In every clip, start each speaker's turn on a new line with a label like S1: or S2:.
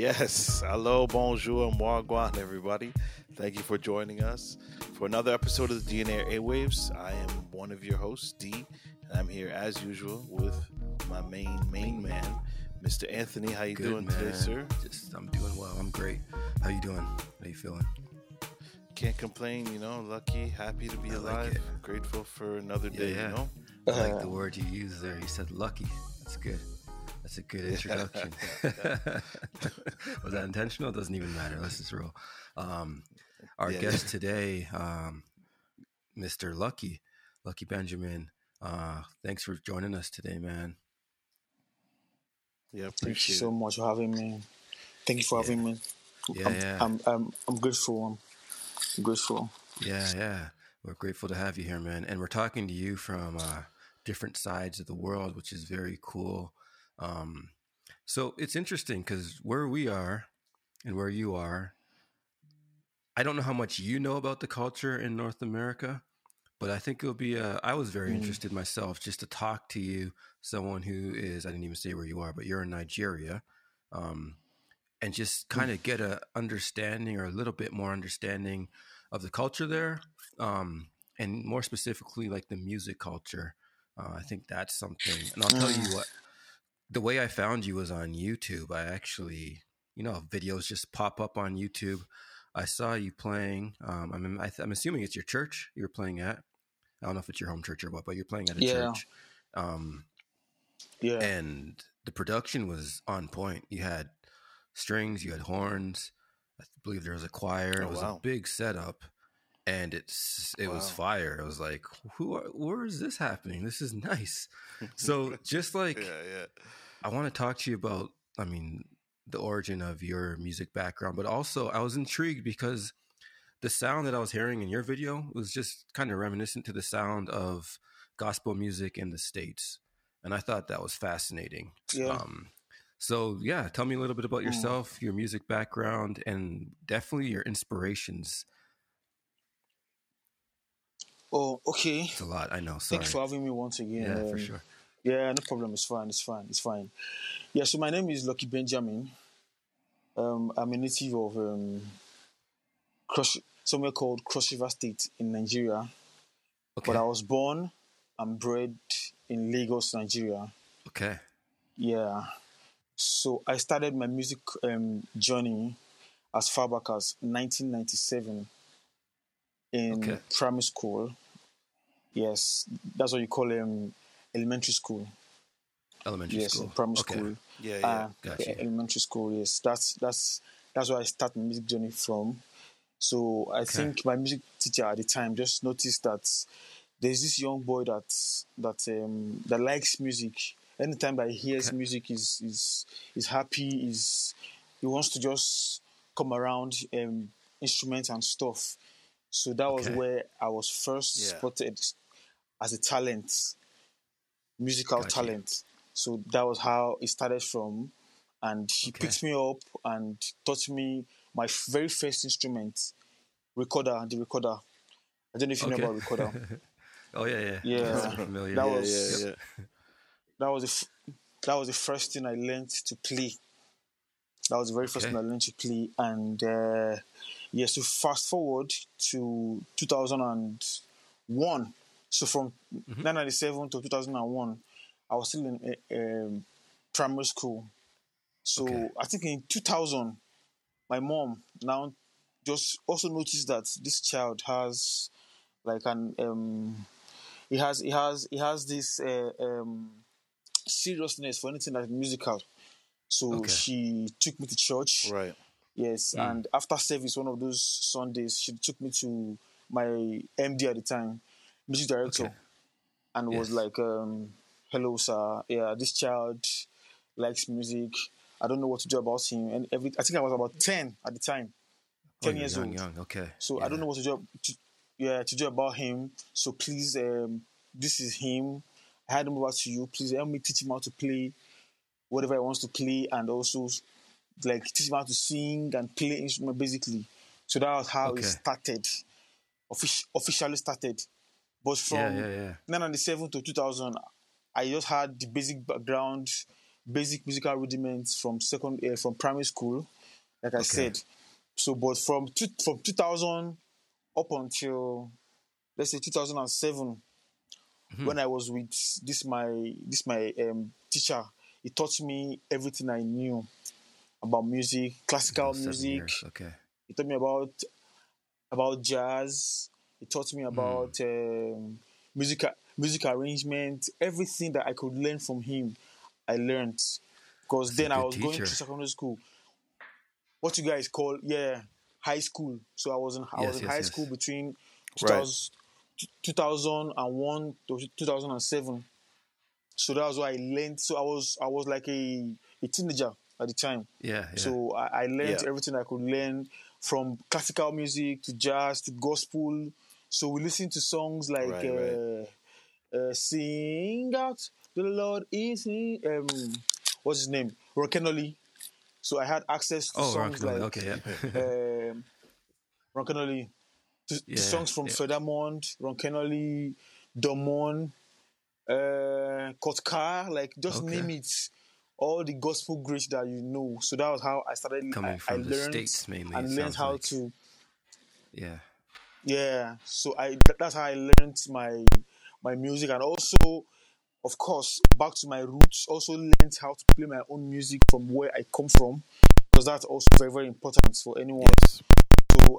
S1: Yes. Hello, bonjour, and wagwan, everybody. Thank you for joining us for another episode of the DNA Airwaves. I am one of your hosts, D, and I'm here as usual with my main main man, Mr. Anthony. How you
S2: Good,
S1: doing
S2: man.
S1: today, sir?
S2: Just, I'm doing well. I'm great. How you doing? How you feeling?
S1: Can't complain, you know. Lucky, happy to be
S2: I
S1: alive.
S2: it.
S1: Grateful for another day,
S2: yeah.
S1: you know.
S2: I like the word you used there. You said lucky. That's good. That's a good introduction. Was that intentional? It doesn't even matter. Let's just roll. Um, our
S1: Yeah.
S2: guest today, um, Mr. Lucky, Lucky Benjamin. Uh, thanks for joining us today, man.
S1: Yeah,
S3: Thank
S1: appreciate
S3: you so much for having me. Thank you for having me.
S2: Yeah,
S3: I'm,
S2: yeah.
S3: I'm, I'm, I'm grateful. I'm grateful.
S2: Yeah, yeah. We're grateful to have you here, man. And we're talking to you from uh, different sides of the world, which is very cool. Um, so it's interesting because where we are and where you are, I don't know how much you know about the culture in North America, but I think it'll be. Uh, I was very
S3: Mm.
S2: interested myself just to talk to you, someone who is. I didn't even say where you are, but you're in Nigeria, um, and just kind of get a understanding or a little bit more understanding of the culture there, um, and more specifically, like the music culture. Uh, I think that's something. And I'll tell you what. The way I found you was on YouTube. I actually, you know, videos just pop up on YouTube. I saw you playing. Um, I'm, I th- I'm assuming it's your church you're playing at. I don't know if it's your home church or what, but you're playing at a
S3: Yeah.
S2: church. Um,
S3: Yeah.
S2: and the production was on point. You had strings, you had horns. I believe there was a choir.
S1: Oh,
S2: it was
S1: wow.
S2: a big setup, and it's it was fire. It was like, who? Are, where is this happening? This is nice. So just like
S1: Yeah, yeah.
S2: I want to talk to you about, I mean, the origin of your music background, but also I was intrigued because the sound that I was hearing in your video was just kind of reminiscent to the sound of gospel music in the States. And I thought that was fascinating.
S3: Yeah.
S2: Um, so, yeah, tell me a little bit about
S3: Mm.
S2: yourself, your music background, and definitely your inspirations.
S3: oh, okay.
S2: It's a lot, I know. Sorry.
S3: Thank you for having me once again.
S2: yeah, for
S3: Um,
S2: sure.
S3: Yeah, no problem. It's fine. It's fine. It's fine. Yeah, so my name is Lucky Benjamin. Um, I'm a native of um, Cross, somewhere called Cross River State in Nigeria.
S2: Okay.
S3: But I was born and bred in Lagos, Nigeria.
S2: okay.
S3: Yeah. So I started my music um, journey as far back as 1997 in
S2: Okay.
S3: primary school. Yes, that's what you call um, elementary school.
S2: Elementary
S3: yes,
S2: school.
S3: primary
S2: okay.
S3: school.
S1: Yeah, yeah.
S3: Uh,
S2: Gotcha.
S3: elementary school. Yes, that's that's that's where I start my music journey from. So I think my music teacher at the time just noticed that there's this young boy that that um, that likes music. Anytime that he hears
S2: Okay.
S3: music, is is is happy. Is he wants to just come around um, instruments and stuff. So that was where I was first
S1: Yeah.
S3: spotted as a talent, musical
S2: Gotcha.
S3: talent. So that was how it started from. And he
S2: Okay.
S3: picked me up and taught me my very first instrument, recorder, the recorder. I don't know if you know about recorder.
S2: Oh, yeah, yeah.
S3: Yeah.
S2: Familiar.
S3: That
S1: yeah,
S3: was-
S1: yeah, yeah.
S3: that was the f- that was the first thing I learned to play. That was the very first
S2: Okay.
S3: thing I learned to play, and uh, yes. so fast forward to 2001. So from
S2: Mm-hmm.
S3: 1997 to 2001, I was still in uh, um, primary school. So
S2: Okay.
S3: I think in 2000, my mom now just also noticed that this child has like an um, he has he has he has this uh, um, seriousness for anything that's musical. So
S2: Okay.
S3: she took me to church.
S1: Right.
S3: Yes,
S2: Mm.
S3: and after service, one of those Sundays, she took me to my MD at the time, music director,
S2: Okay.
S3: and was like, um, "Hello, sir. Yeah, this child likes music. I don't know what to do about him." And every, I think I was about ten at the time,
S2: Oh,
S3: ten years
S2: young,
S3: old.
S2: young. Okay.
S3: So I don't know what to do. To, yeah, to do about him. So please, um, this is him. I had him over to you. Please help me teach him how to play whatever he wants to play, and also like teach him how to sing and play instrument basically. So that was how
S2: Okay.
S3: it started, offic- officially started. But from
S2: Yeah, yeah, yeah.
S3: 1997 to 2000, I just had the basic background basic musical rudiments from second uh, from primary school, like I
S2: Okay.
S3: said. So, but from two, from 2000 up until let's say 2007,
S2: Mhm.
S3: when I was with this my this my um, teacher, he taught me everything I knew about music, classical music.
S2: years, Okay.
S3: He taught me about about jazz. He taught me about um, music music arrangement. Everything that I could learn from him, I learned. Because then I was going to secondary school. What you guys call yeah high school. So I was in I
S2: Yes,
S3: was in
S2: yes,
S3: high
S2: yes.
S3: school between
S1: Right.
S3: 2001 to 2007. So that was why I learned. So I was I was like a, a teenager at the time.
S2: Yeah. yeah.
S3: So I, I learned
S1: Yeah.
S3: everything I could learn from classical music to jazz to gospel. So we listen to songs like
S1: Right,
S3: uh, Uh, "Sing Out the Lord is in," um, what's his name, Ron Kenoly. So I had access to
S2: oh,
S3: songs
S2: Rock
S3: like
S2: okay. Yeah.
S3: um, Ron Kenoly, to,
S2: Yeah,
S3: songs from
S2: yeah.
S3: Fred Hammond, Ron Kenoly, Domon, uh, Kotkar, like just
S2: Okay.
S3: name it. All the gospel greats that you know. So that was how I started.
S2: Coming
S3: I,
S2: from
S3: I
S2: the
S3: learned
S2: States mainly,
S3: and learned how
S2: like.
S3: to.
S2: yeah.
S3: Yeah. So I that's how I learned my my music and also, of course, back to my roots. Also learned how to play my own music from where I come from because that's also very very important for anyone.
S1: Yes.
S3: So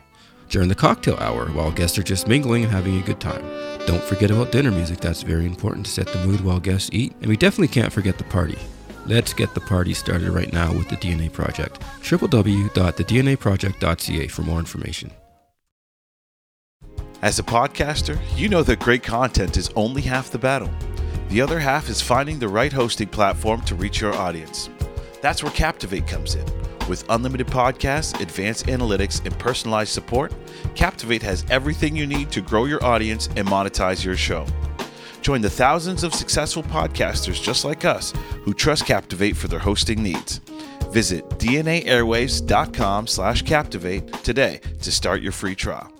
S2: During the cocktail hour, while guests are just mingling and having a good time. Don't forget about dinner music, that's very important to set the mood while guests eat. And we definitely can't forget the party. Let's get the party started right now with the DNA Project. www.thednaproject.ca for more information.
S1: As a podcaster, you know that great content is only half the battle. The other half is finding the right hosting platform to reach your audience. That's where Captivate comes in. With unlimited podcasts, advanced analytics, and personalized support, Captivate has everything you need to grow your audience and monetize your show. Join the thousands of successful podcasters just like us who trust Captivate for their hosting needs. Visit dnaairwaves.com slash captivate today to start your free trial.